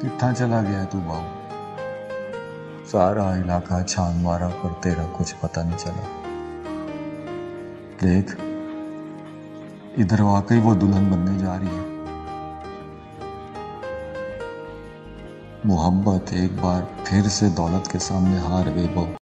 कितना चला गया तू बाबू। सारा इलाका छान मारा पर तेरा कुछ पता नहीं चला। देख, इधर वाकई वो दुल्हन बनने जा रही है। मोहब्बत एक बार फिर से दौलत के सामने हार गई बहू